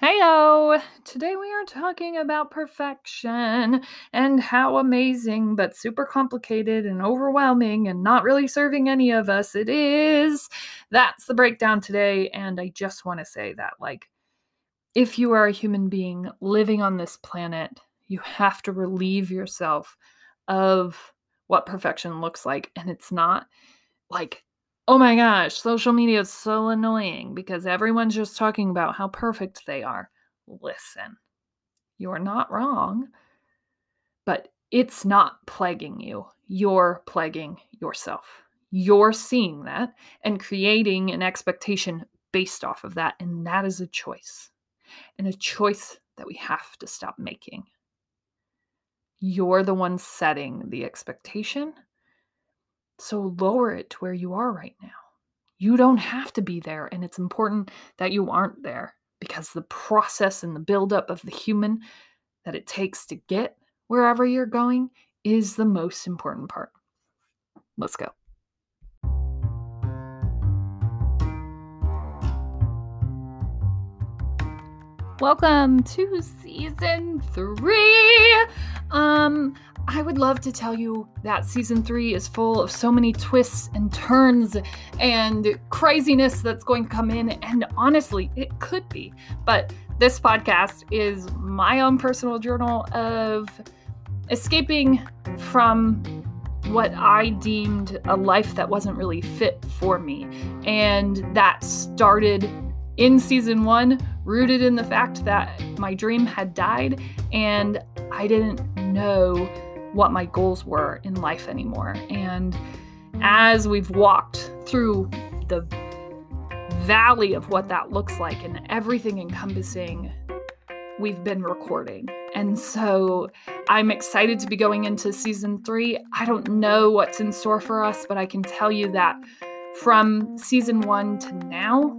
Heyo! Today we are talking about perfection and how amazing but super complicated and overwhelming and not really serving any of us it is. That's the breakdown today. And I just want to say that, like, if you are a human being living on this planet, you have to relieve yourself of what perfection looks like. And it's not like Oh my gosh, social media is so annoying because everyone's just talking about how perfect they are. Listen, you're not wrong, but it's not plaguing you. You're plaguing yourself. You're seeing that and creating an expectation based off of that. And that is a choice, and a choice that we have to stop making. You're the one setting the expectation so lower it to where you are right now. You don't have to be there, and it's important that you aren't there because the process and the buildup of the human that it takes to get wherever you're going is the most important part. Let's go. Welcome to season three. Um, I would love to tell you that season three is full of so many twists and turns and craziness that's going to come in. And honestly, it could be. But this podcast is my own personal journal of escaping from what I deemed a life that wasn't really fit for me. And that started in season one, rooted in the fact that my dream had died and I didn't know what my goals were in life anymore. And as we've walked through the valley of what that looks like and everything encompassing, we've been recording. And so I'm excited to be going into season three. I don't know what's in store for us, but I can tell you that from season one to now,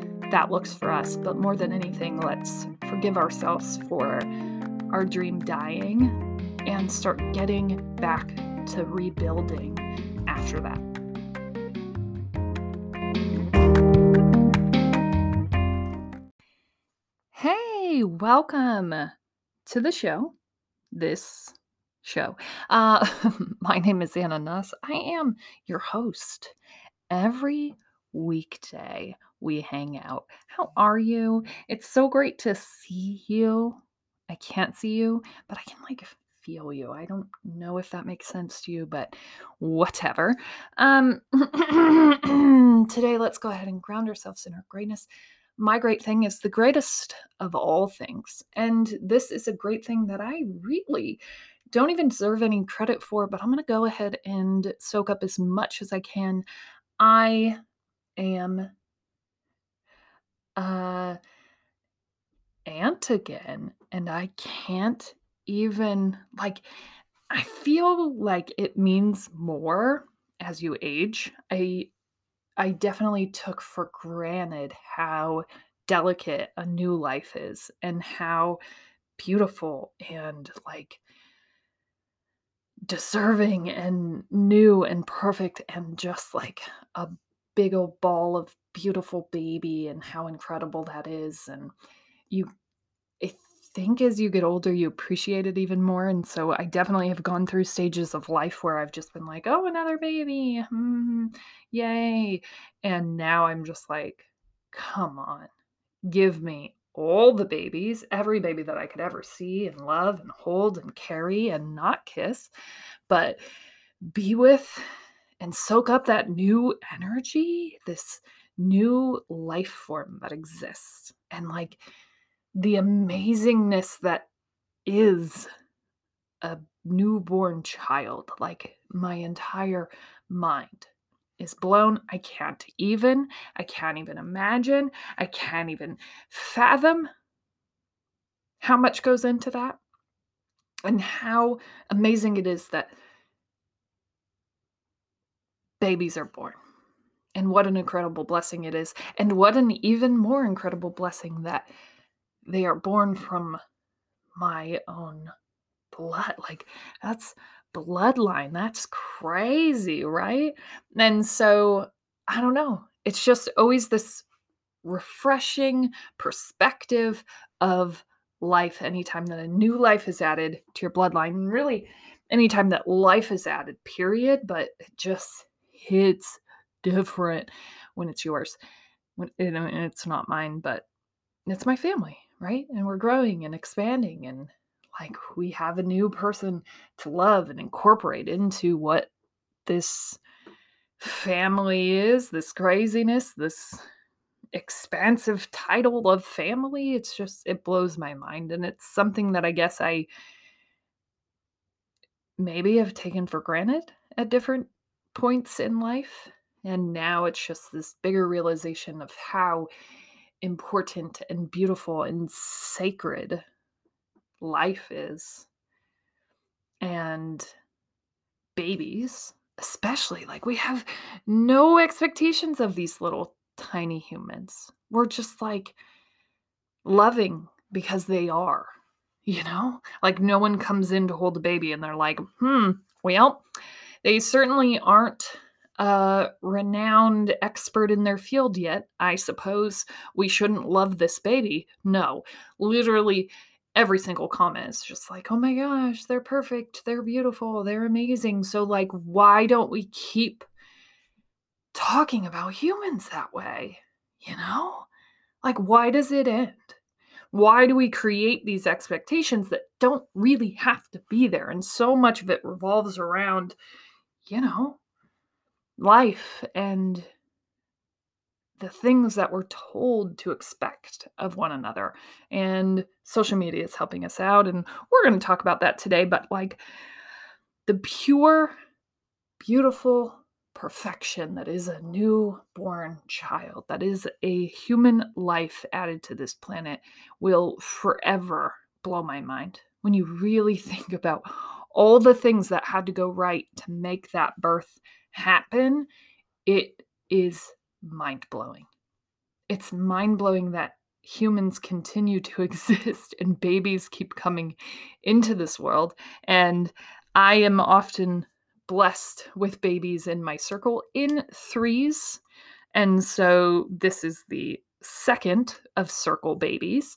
that looks for us. But more than anything, let's forgive ourselves for our dream dying and start getting back to rebuilding after that. Hey, welcome to the show. This show. Uh, my name is Hanna Nuss. I am your host. Every weekday we hang out. How are you? It's so great to see you. I can't see you, but I can like feel you. I don't know if that makes sense to you, but whatever. Um today let's go ahead and ground ourselves in our greatness. My great thing is the greatest of all things. And this is a great thing that I really don't even deserve any credit for, but I'm going to go ahead and soak up as much as I can. I am uh again and I can't even like I feel like it means more as you age. I I definitely took for granted how delicate a new life is and how beautiful and like deserving and new and perfect and just like a big old ball of beautiful baby and how incredible that is. And you, I think as you get older, you appreciate it even more. And so I definitely have gone through stages of life where I've just been like, oh, another baby. Mm, yay. And now I'm just like, come on, give me all the babies, every baby that I could ever see and love and hold and carry and not kiss, but be with and soak up that new energy, this new life form that exists, and like the amazingness that is a newborn child. Like my entire mind is blown. I can't even, I can't even imagine, I can't even fathom how much goes into that and how amazing it is that babies are born. And what an incredible blessing it is. And what an even more incredible blessing that they are born from my own blood. Like, that's bloodline. That's crazy, right? And so, I don't know. It's just always this refreshing perspective of life anytime that a new life is added to your bloodline. Really, anytime that life is added, period. But it just hits different when it's yours. When and it's not mine, but it's my family, right? And we're growing and expanding and like we have a new person to love and incorporate into what this family is, this craziness, this expansive title of family. It's just, it blows my mind. And it's something that I guess I maybe have taken for granted at different points in life. And now it's just this bigger realization of how important and beautiful and sacred life is. And babies, especially, like we have no expectations of these little tiny humans. We're just like loving because they are, you know? Like no one comes in to hold a baby and they're like, hmm, well, they certainly aren't a renowned expert in their field yet. I suppose we shouldn't love this baby. No, literally every single comment is just like, oh my gosh, they're perfect, they're beautiful, they're amazing. So, like, why don't we keep talking about humans that way? You know? Like, why does it end? Why do we create these expectations that don't really have to be there? And so much of it revolves around, you know, life and the things that we're told to expect of one another. And social media is helping us out. And we're going to talk about that today. But like the pure, beautiful perfection that is a newborn child, that is a human life added to this planet, will forever blow my mind. When you really think about all the things that had to go right to make that birth happen, it is mind blowing. It's mind blowing that humans continue to exist and babies keep coming into this world. And I am often blessed with babies in my circle in threes. And so this is the second of circle babies.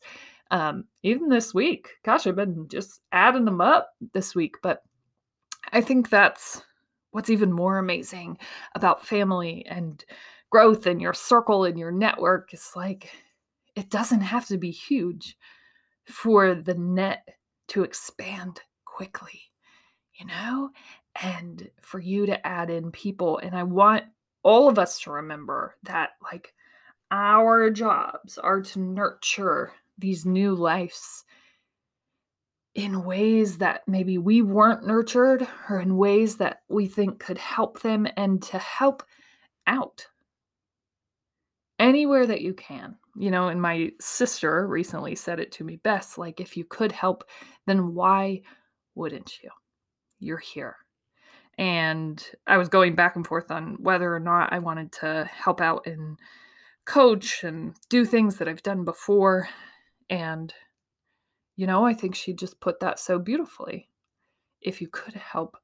Um, even this week, gosh, I've been just adding them up this week. But I think that's what's even more amazing about family and growth and your circle and your network is like it doesn't have to be huge for the net to expand quickly you know? And for you to add in people and i want all of us to remember that like our jobs are to nurture these new lives in ways that maybe we weren't nurtured or in ways that we think could help them and to help out anywhere that you can. You know, and my sister recently said it to me best like, if you could help, then why wouldn't you? You're here. And I was going back and forth on whether or not I wanted to help out and coach and do things that I've done before. And, you know, I think she just put that so beautifully. If you could help,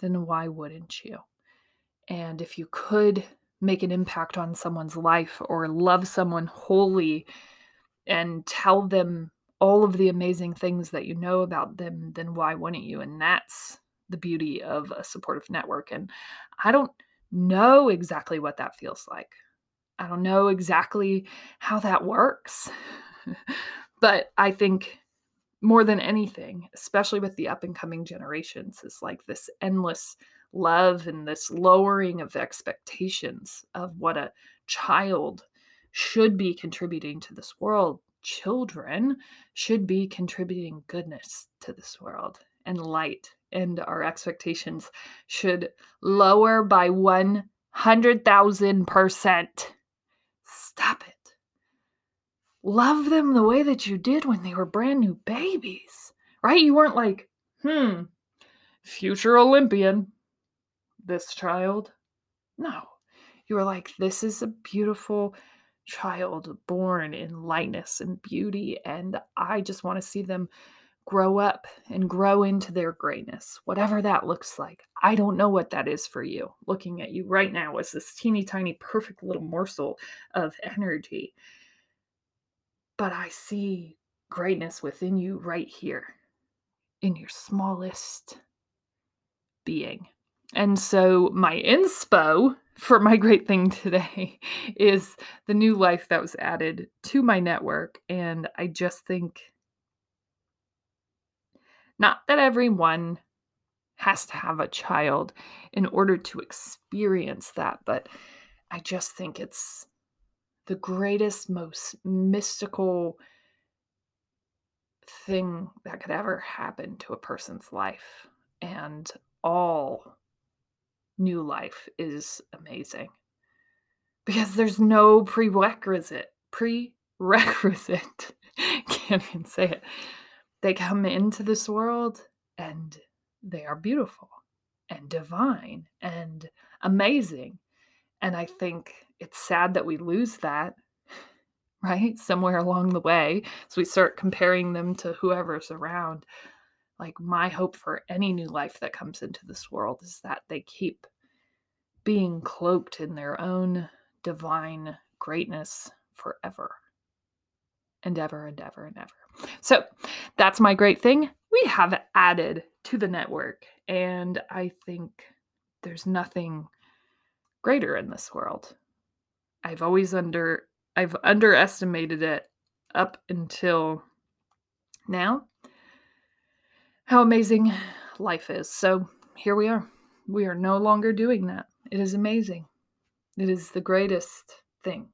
then why wouldn't you? And if you could make an impact on someone's life or love someone wholly and tell them all of the amazing things that you know about them, then why wouldn't you? And that's the beauty of a supportive network. And I don't know exactly what that feels like. I don't know exactly how that works. but I think more than anything, especially with the up and coming generations, is like this endless love and this lowering of expectations of what a child should be contributing to this world. Children should be contributing goodness to this world and light, and our expectations should lower by 100,000%. Stop it. Love them the way that you did when they were brand new babies, right? You weren't like, hmm, future Olympian, this child. No, you were like, this is a beautiful child born in lightness and beauty. And I just want to see them grow up and grow into their greatness, whatever that looks like. I don't know what that is for you. Looking at you right now as this teeny tiny, perfect little morsel of energy. But I see greatness within you right here in your smallest being. And so, my inspo for my great thing today is the new life that was added to my network. And I just think not that everyone has to have a child in order to experience that, but I just think it's the greatest, most mystical thing that could ever happen to a person's life. And all new life is amazing because there's no prerequisite prerequisite can't even say it they come into this world and they are beautiful and divine and amazing and i think it's sad that we lose that right somewhere along the way so we start comparing them to whoever's around like my hope for any new life that comes into this world is that they keep being cloaked in their own divine greatness forever and ever and ever and ever. So that's my great thing. We have added to the network, and I think there's nothing greater in this world. I've always under I've underestimated it up until now how amazing life is. So here we are. We are no longer doing that. It is amazing. It is the greatest thing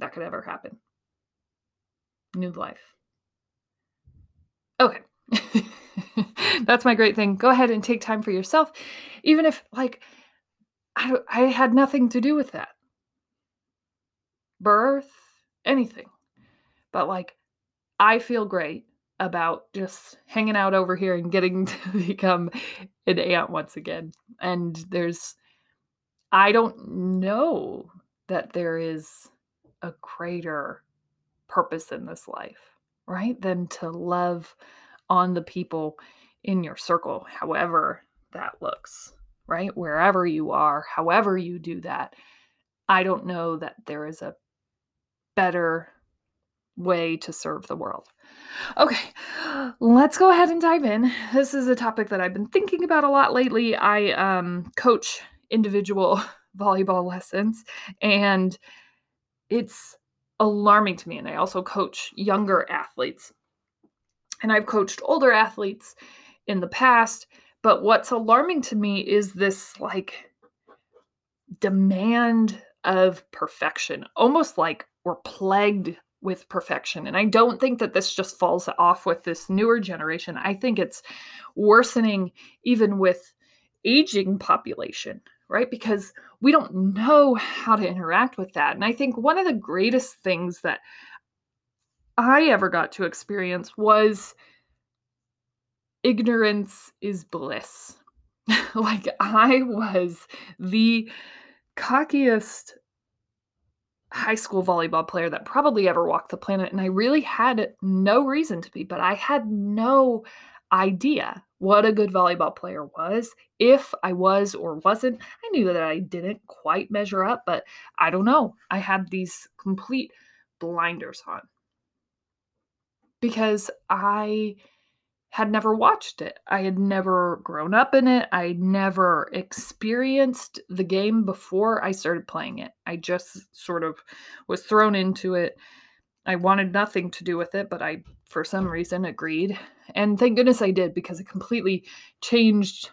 that could ever happen. New life. Okay. That's my great thing. Go ahead and take time for yourself, even if, like, I, I had nothing to do with that. Birth, anything. But, like, I feel great about just hanging out over here and getting to become an aunt once again. And there's, I don't know that there is a greater purpose in this life, right? Than to love on the people in your circle, however that looks, right? Wherever you are, however you do that. I don't know that there is a better way to serve the world. Okay, let's go ahead and dive in. This is a topic that I've been thinking about a lot lately. I um, coach individual volleyball lessons, and it's alarming to me. And I also coach younger athletes, and I've coached older athletes in the past. But what's alarming to me is this like demand of perfection, almost like we're plagued with perfection. And I don't think that this just falls off with this newer generation. I think it's worsening even with aging population, right? Because we don't know how to interact with that. And I think one of the greatest things that I ever got to experience was ignorance is bliss. like I was the cockiest high school volleyball player that probably ever walked the planet. And I really had no reason to be, but I had no idea what a good volleyball player was, if I was or wasn't. I knew that I didn't quite measure up, but I don't know. I had these complete blinders on because I had never watched it. I had never grown up in it. I never experienced the game before I started playing it. I just sort of was thrown into it I wanted nothing to do with it, but I, for some reason, agreed. And thank goodness I did because it completely changed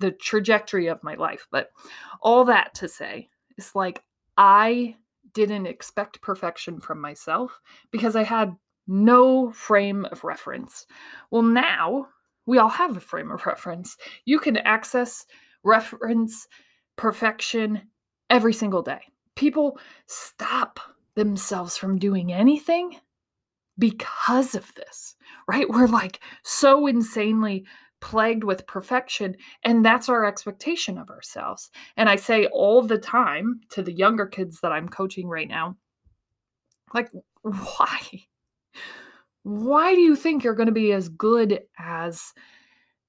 the trajectory of my life. But all that to say, it's like I didn't expect perfection from myself because I had no frame of reference. Well, now we all have a frame of reference. You can access, reference perfection every single day. People stop themselves from doing anything because of this, right? We're like so insanely plagued with perfection, and that's our expectation of ourselves. And I say all the time to the younger kids that I'm coaching right now, like, why? Why do you think you're going to be as good as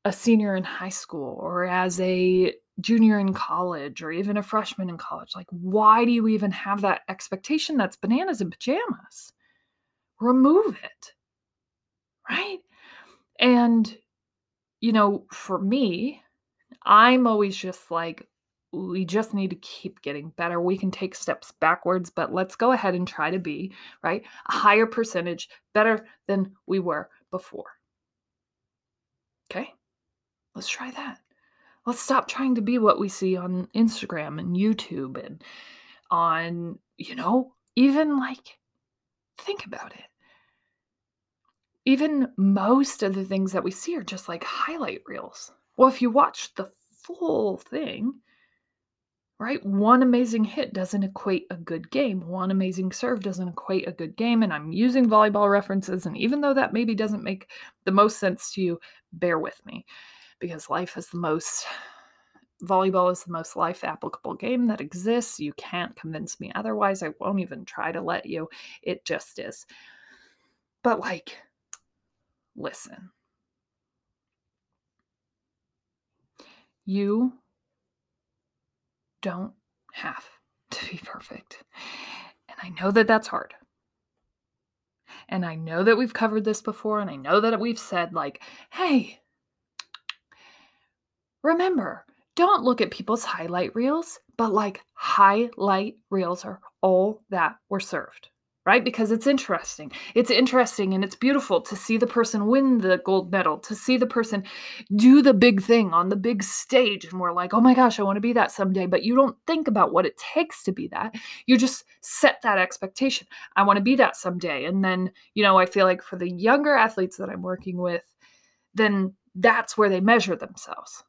a senior in high school or as a junior in college or even a freshman in college. Like, why do you even have that expectation that's bananas and pajamas? Remove it. Right. And, you know, for me, I'm always just like, we just need to keep getting better. We can take steps backwards, but let's go ahead and try to be, right, a higher percentage better than we were before. Okay, let's try that. Let's stop trying to be what we see on Instagram and YouTube and on, you know, even like, think about it. Even most of the things that we see are just like highlight reels. Well, if you watch the full thing, right? One amazing hit doesn't equate a good game. One amazing serve doesn't equate a good game. And I'm using volleyball references. And even though that maybe doesn't make the most sense to you, bear with me because life is the most volleyball is the most life applicable game that exists. You can't convince me otherwise. I won't even try to let you. It just is. But, like, listen. You don't have to be perfect. And I know that that's hard. And I know that we've covered this before. And I know that we've said, like, hey, Remember, don't look at people's highlight reels, but like highlight reels are all that were served, right? Because it's interesting. It's interesting and it's beautiful to see the person win the gold medal, to see the person do the big thing on the big stage. And we're like, oh my gosh, I want to be that someday. But you don't think about what it takes to be that. You just set that expectation. I want to be that someday. And then, you know, I feel like for the younger athletes that I'm working with, then that's where they measure themselves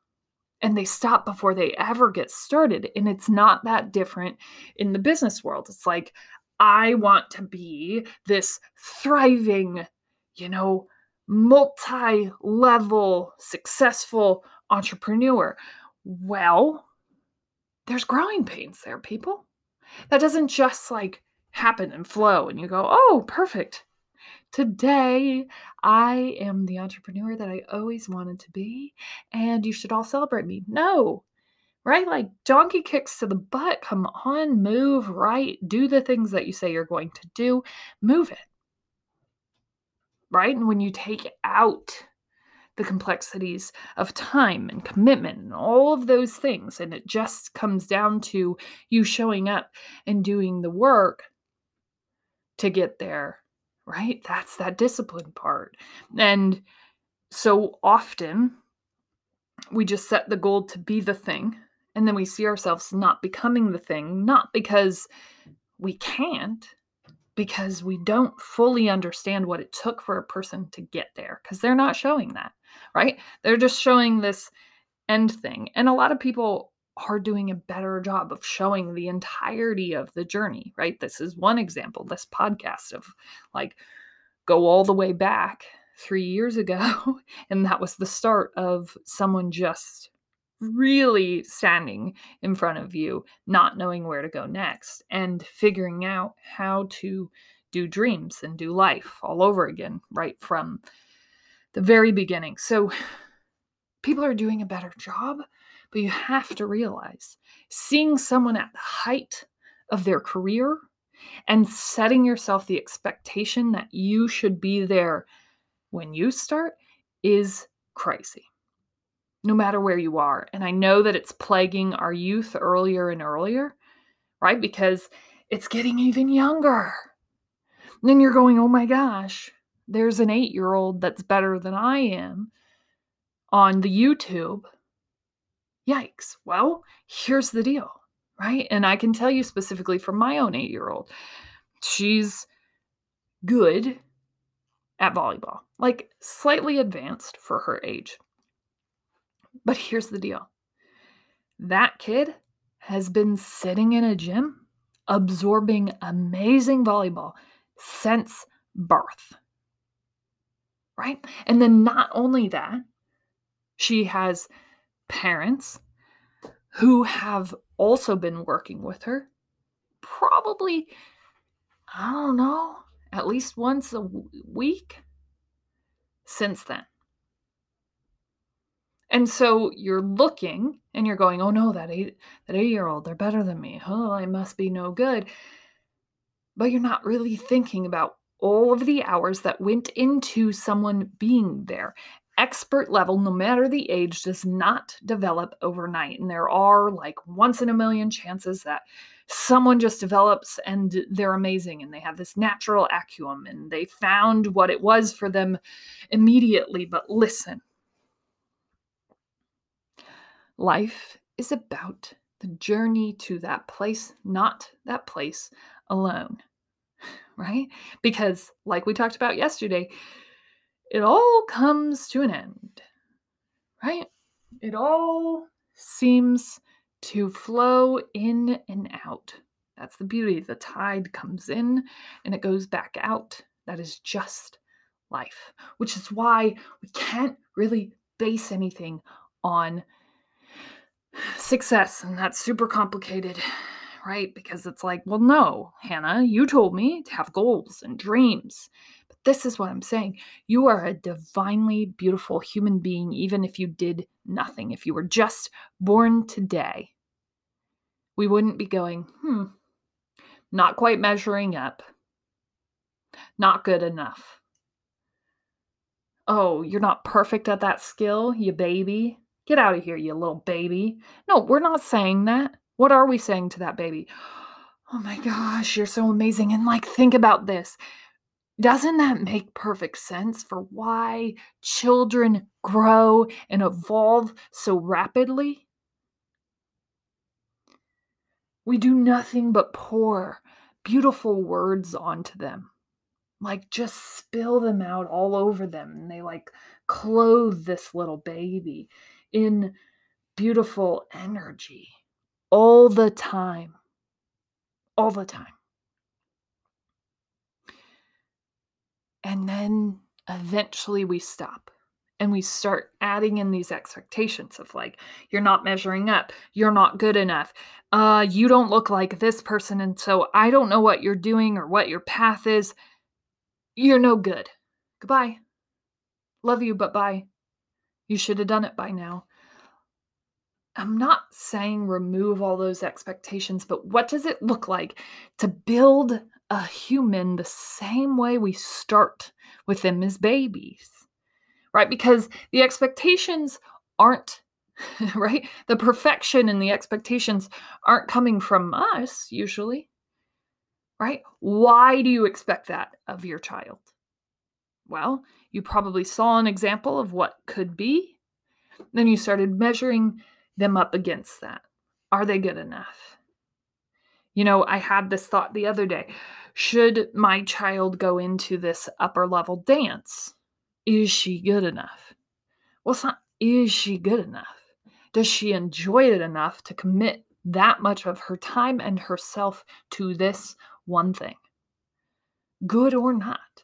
and they stop before they ever get started. And it's not that different in the business world. It's like, I want to be this thriving, you know, multi level, successful entrepreneur. Well, there's growing pains there, people. That doesn't just like happen and flow and you go, oh, perfect. Today, I am the entrepreneur that I always wanted to be, and you should all celebrate me. No, right? Like donkey kicks to the butt. Come on, move, right? Do the things that you say you're going to do, move it. Right? And when you take out the complexities of time and commitment and all of those things, and it just comes down to you showing up and doing the work to get there right? That's that discipline part. And so often we just set the goal to be the thing, and then we see ourselves not becoming the thing, not because we can't, because we don't fully understand what it took for a person to get there, because they're not showing that, right? They're just showing this end thing. And a lot of people are doing a better job of showing the entirety of the journey, right? This is one example, this podcast of like go all the way back three years ago. And that was the start of someone just really standing in front of you, not knowing where to go next, and figuring out how to do dreams and do life all over again, right from the very beginning. So people are doing a better job but you have to realize seeing someone at the height of their career and setting yourself the expectation that you should be there when you start is crazy. No matter where you are. And I know that it's plaguing our youth earlier and earlier, right? Because it's getting even younger. then you're going, oh my gosh, there's an eight year old that's better than I am on the YouTube. Yikes. Well, here's the deal, right? And I can tell you specifically from my own eight year old, she's good at volleyball, like slightly advanced for her age. But here's the deal that kid has been sitting in a gym absorbing amazing volleyball since birth. Right? And then not only that, she has parents who have also been working with her, probably, I don't know, at least once a week since then. And so you're looking and you're going, oh no, that eight that eight year old, they're better than me. Oh, I must be no good. But you're not really thinking about all of the hours that went into someone being there. Expert level, no matter the age, does not develop overnight. And there are like once in a million chances that someone just develops and they're amazing and they have this natural acumen and they found what it was for them immediately. But listen, life is about the journey to that place, not that place alone. Right? Because, like we talked about yesterday, it all comes to an end. Right? It all seems to flow in and out. That's the beauty. The tide comes in and it goes back out. That is just life, which is why we can't really base anything on success. And that's super complicated, right? Because it's like, well, no, Hanna, you told me to have goals and dreams. But this is what I'm saying. You are a divinely beautiful human being, even if you did nothing. If you were just born today, we wouldn't be going, hmm, not quite measuring up, not good enough. Oh, you're not perfect at that skill, you baby. Get out of here, you little baby. No, we're not saying that. What are we saying to that baby? Oh my gosh, you're so amazing. And like, think about this. Doesn't that make perfect sense for why children grow and evolve so rapidly? We do nothing but pour beautiful words onto them. Like, just spill them out all over them. And they like clothe this little baby in beautiful energy all the time. All the time. And then eventually we stop and we start adding in these expectations of like you're not measuring up. You're not good enough. Uh you don't look like this person and so i don't know what you're doing or what your path is. You're no good. Goodbye. Love you but bye you should have done it by now. I'm not saying remove all those expectations, but what does it look like to build a human the same way we start with them as babies? Right? Because the expectations aren't, right? The perfection and the expectations aren't coming from us usually. Right? Why do you expect that of your child? Well, you probably saw an example of what could be. Then you started measuring them up against that. Are they good enough? You know, I had this thought the other day. Should my child go into this upper level dance? Is she good enough? Well, it's not, is she good enough? Does she enjoy it enough to commit that much of her time and herself to this one thing? Good or not?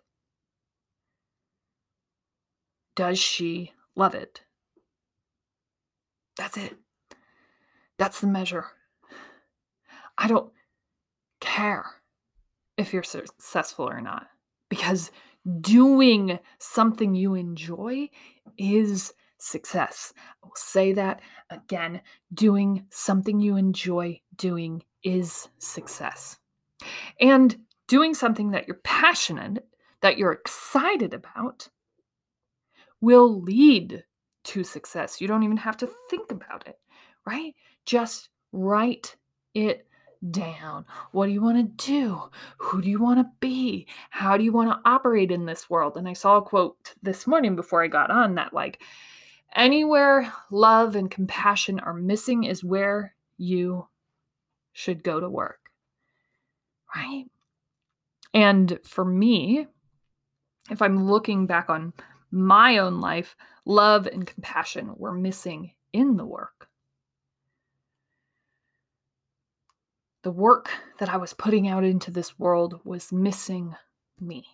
Does she love it? That's it. That's the measure. I don't care if you're successful or not because doing something you enjoy is success. I will say that again doing something you enjoy doing is success. And doing something that you're passionate, that you're excited about, will lead to success. You don't even have to think about it, right? Just write it down. What do you want to do? Who do you want to be? How do you want to operate in this world? And I saw a quote this morning before I got on that, like, anywhere love and compassion are missing is where you should go to work. Right? And for me, if I'm looking back on my own life, love and compassion were missing in the work. The work that I was putting out into this world was missing me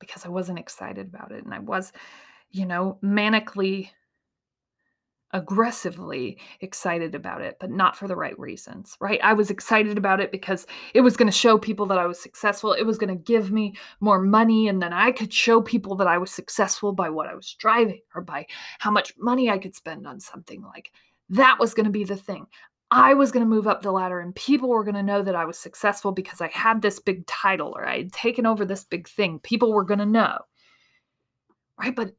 because I wasn't excited about it. And I was, you know, manically aggressively excited about it, but not for the right reasons, right? I was excited about it because it was going to show people that I was successful. It was going to give me more money. And then I could show people that I was successful by what I was driving or by how much money I could spend on something. Like that was going to be the thing. I was going to move up the ladder and people were going to know that I was successful because I had this big title or I had taken over this big thing. People were going to know. Right. But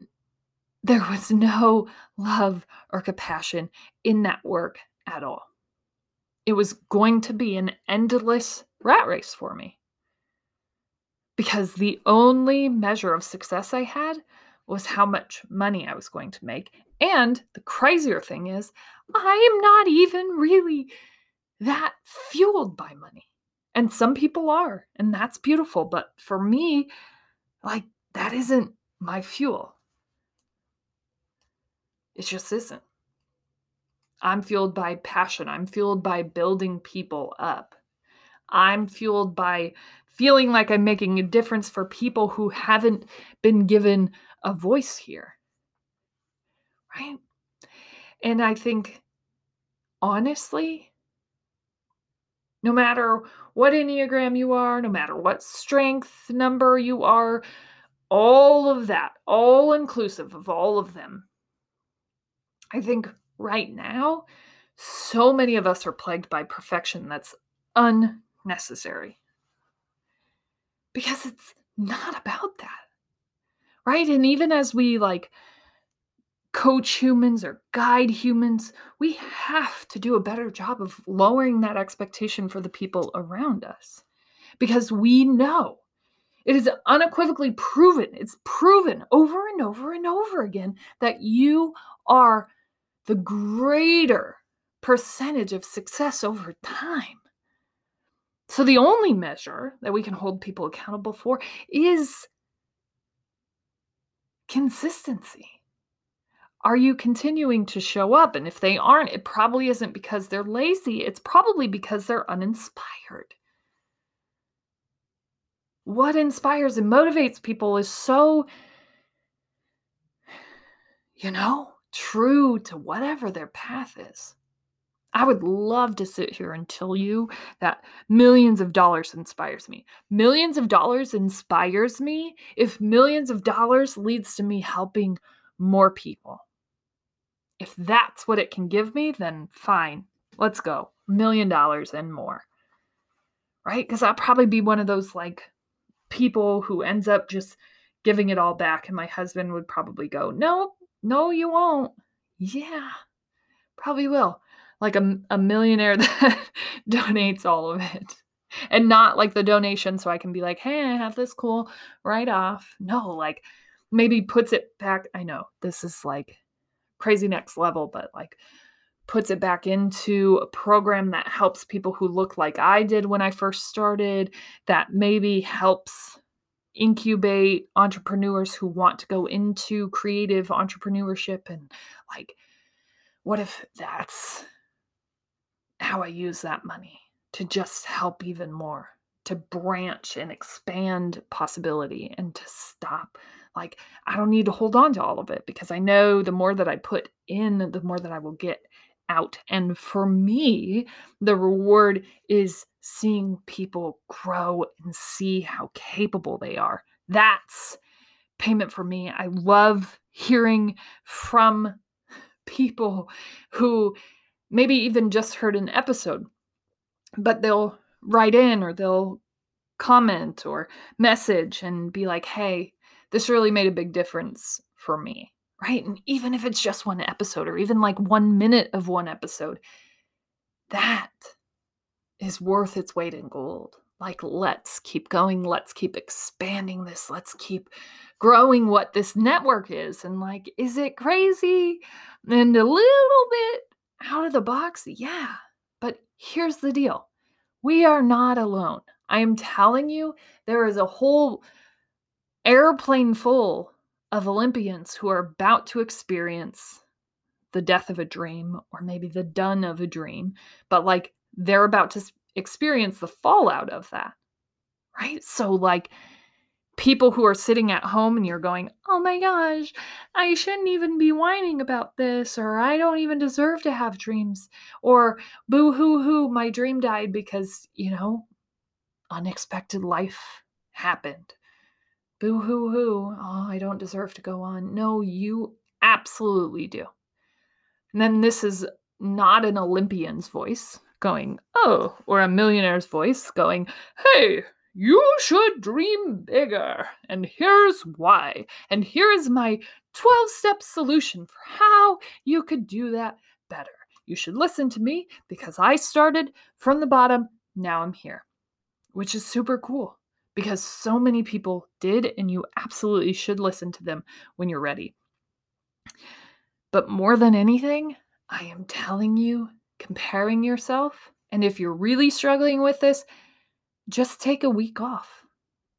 there was no love or compassion in that work at all. It was going to be an endless rat race for me. Because the only measure of success I had was how much money I was going to make. And the crazier thing is, I am not even really that fueled by money. And some people are, and that's beautiful. But for me, like, that isn't my fuel. It just isn't. I'm fueled by passion. I'm fueled by building people up. I'm fueled by feeling like I'm making a difference for people who haven't been given a voice here. Right? And I think, honestly, no matter what Enneagram you are, no matter what strength number you are, all of that, all inclusive of all of them, I think right now, so many of us are plagued by perfection that's unnecessary. Because it's not about that. Right? And even as we like coach humans or guide humans, we have to do a better job of lowering that expectation for the people around us. Because we know it is unequivocally proven, it's proven over and over and over again that you are the greater percentage of success over time. So, the only measure that we can hold people accountable for is consistency. Are you continuing to show up? And if they aren't, it probably isn't because they're lazy, it's probably because they're uninspired. What inspires and motivates people is so, you know, true to whatever their path is. I would love to sit here and tell you that millions of dollars inspires me. Millions of dollars inspires me if millions of dollars leads to me helping more people. If that's what it can give me, then fine. Let's go. Million dollars and more. Right? Because I'll probably be one of those like people who ends up just giving it all back. And my husband would probably go, No, no, you won't. Yeah, probably will. Like a, a millionaire that donates all of it. And not like the donation so I can be like, hey, I have this cool write off. No, like maybe puts it back. I know this is like crazy next level, but like puts it back into a program that helps people who look like I did when I first started, that maybe helps incubate entrepreneurs who want to go into creative entrepreneurship and like what if that's how I use that money to just help even more to branch and expand possibility and to stop? Like I don't need to hold on to all of it because I know the more that I put in the more that I will get out and for me the reward is seeing people grow and see how capable they are. That's payment for me. I love hearing from people who maybe even just heard an episode, but they'll write in or they'll comment or message and be like, hey, this really made a big difference for me. Right. And even if it's just one episode or even like one minute of one episode, that is worth its weight in gold. Like, let's keep going. Let's keep expanding this. Let's keep growing what this network is. And, like, is it crazy? And a little bit out of the box? Yeah. But here's the deal we are not alone. I am telling you, there is a whole airplane full of Olympians who are about to experience the death of a dream or maybe the done of a dream, but like they're about to experience the fallout of that. Right? So, like, people who are sitting at home and you're going, oh my gosh, I shouldn't even be whining about this, or I don't even deserve to have dreams, or boo hoo hoo, my dream died because, you know, unexpected life happened. Boo hoo hoo, oh, I don't deserve to go on. No, you absolutely do. And then this is not an Olympian's voice going, oh, or a millionaire's voice going, hey, you should dream bigger. And here's why. And here is my 12 step solution for how you could do that better. You should listen to me because I started from the bottom. Now I'm here, which is super cool because so many people did, and you absolutely should listen to them when you're ready. But more than anything, I am telling you, comparing yourself, and if you're really struggling with this, just take a week off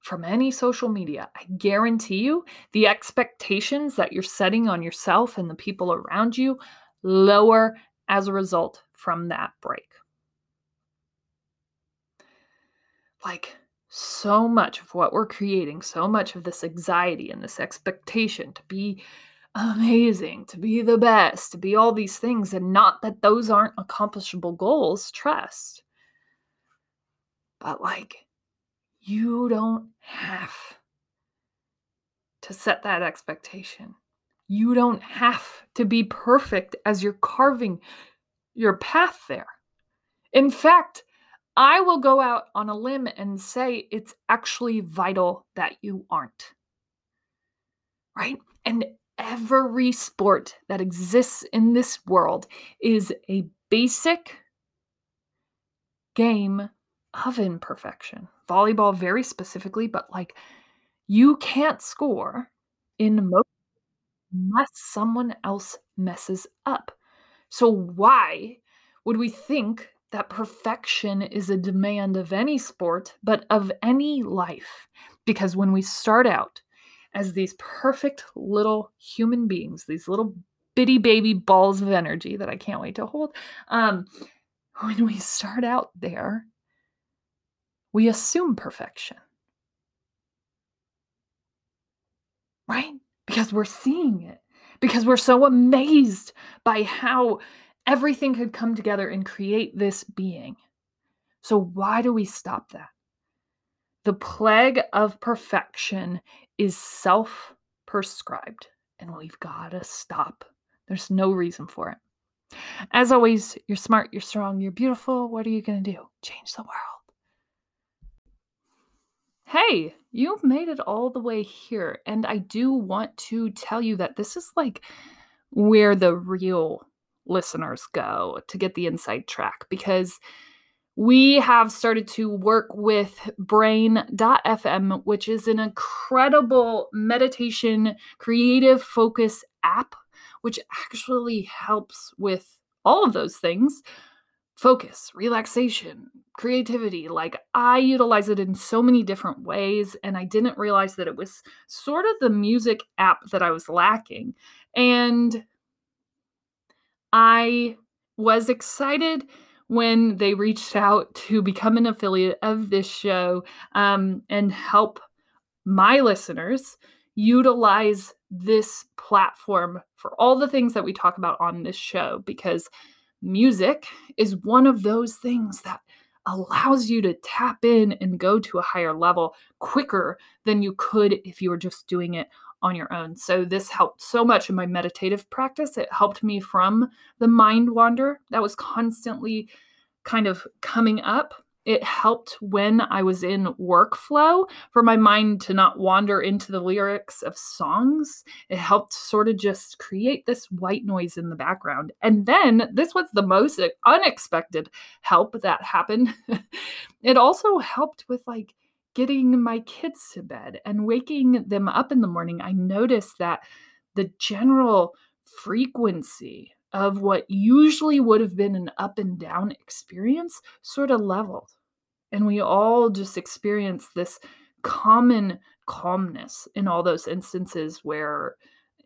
from any social media. I guarantee you the expectations that you're setting on yourself and the people around you lower as a result from that break. Like so much of what we're creating, so much of this anxiety and this expectation to be amazing, to be the best, to be all these things, and not that those aren't accomplishable goals, trust. But like, you don't have to set that expectation. You don't have to be perfect as you're carving your path there. In fact, I will go out on a limb and say it's actually vital that you aren't. Right? And every sport that exists in this world is a basic game of imperfection. Volleyball, very specifically, but like you can't score in most unless someone else messes up. So, why would we think that perfection is a demand of any sport, but of any life? Because when we start out as these perfect little human beings, these little bitty baby balls of energy that I can't wait to hold, um, when we start out there, we assume perfection. Right? Because we're seeing it, because we're so amazed by how everything could come together and create this being. So, why do we stop that? The plague of perfection is self prescribed, and we've got to stop. There's no reason for it. As always, you're smart, you're strong, you're beautiful. What are you going to do? Change the world. Hey, you've made it all the way here. And I do want to tell you that this is like where the real listeners go to get the inside track because we have started to work with brain.fm, which is an incredible meditation creative focus app, which actually helps with all of those things focus, relaxation, creativity. Like I utilize it in so many different ways, and I didn't realize that it was sort of the music app that I was lacking. And I was excited when they reached out to become an affiliate of this show um, and help my listeners utilize this platform for all the things that we talk about on this show because music is one of those things that allows you to tap in and go to a higher level quicker than you could if you were just doing it on your own. So, this helped so much in my meditative practice. It helped me from the mind wander that was constantly kind of coming up. it helped when I was in workflow for my mind to not wander into the lyrics of songs. It helped sort of just create this white noise in the background. And then this was the most unexpected help that happened. it also helped with like getting my kids to bed and waking them up in the morning. I noticed that the general frequency of what usually would have been an up and down experience sort of leveled. And we all just experience this common calmness in all those instances where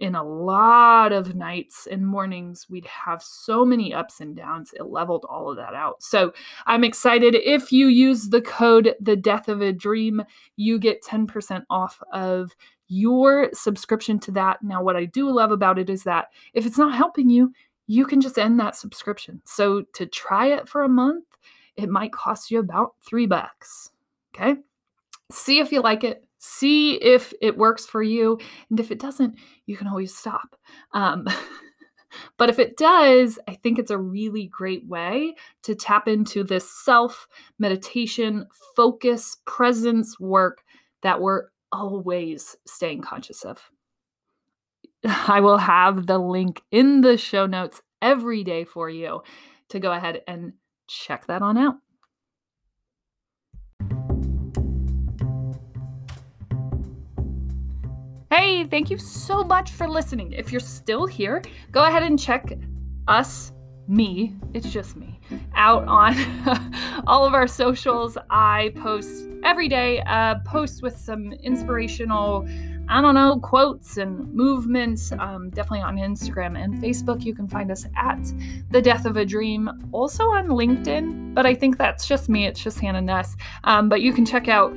in a lot of nights and mornings we'd have so many ups and downs it leveled all of that out so i'm excited if you use the code the death of a dream you get 10% off of your subscription to that now what i do love about it is that if it's not helping you you can just end that subscription. So to try it for a month, it might cost you about three bucks. Okay. See if you like it. See if it works for you. And if it doesn't, you can always stop. Um, but if it does, I think it's a really great way to tap into this self meditation, focus, presence work that we're always staying conscious of. I will have the link in the show notes every day for you to go ahead and check that on out. Hey, thank you so much for listening. If you're still here, go ahead and check us, me, it's just me, out on all of our socials. I post every day, a post with some inspirational I don't know, quotes and movements, um, definitely on Instagram and Facebook. You can find us at The Death of a Dream, also on LinkedIn, but I think that's just me. It's just Hanna Nuss. Um, but you can check out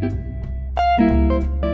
Thank you.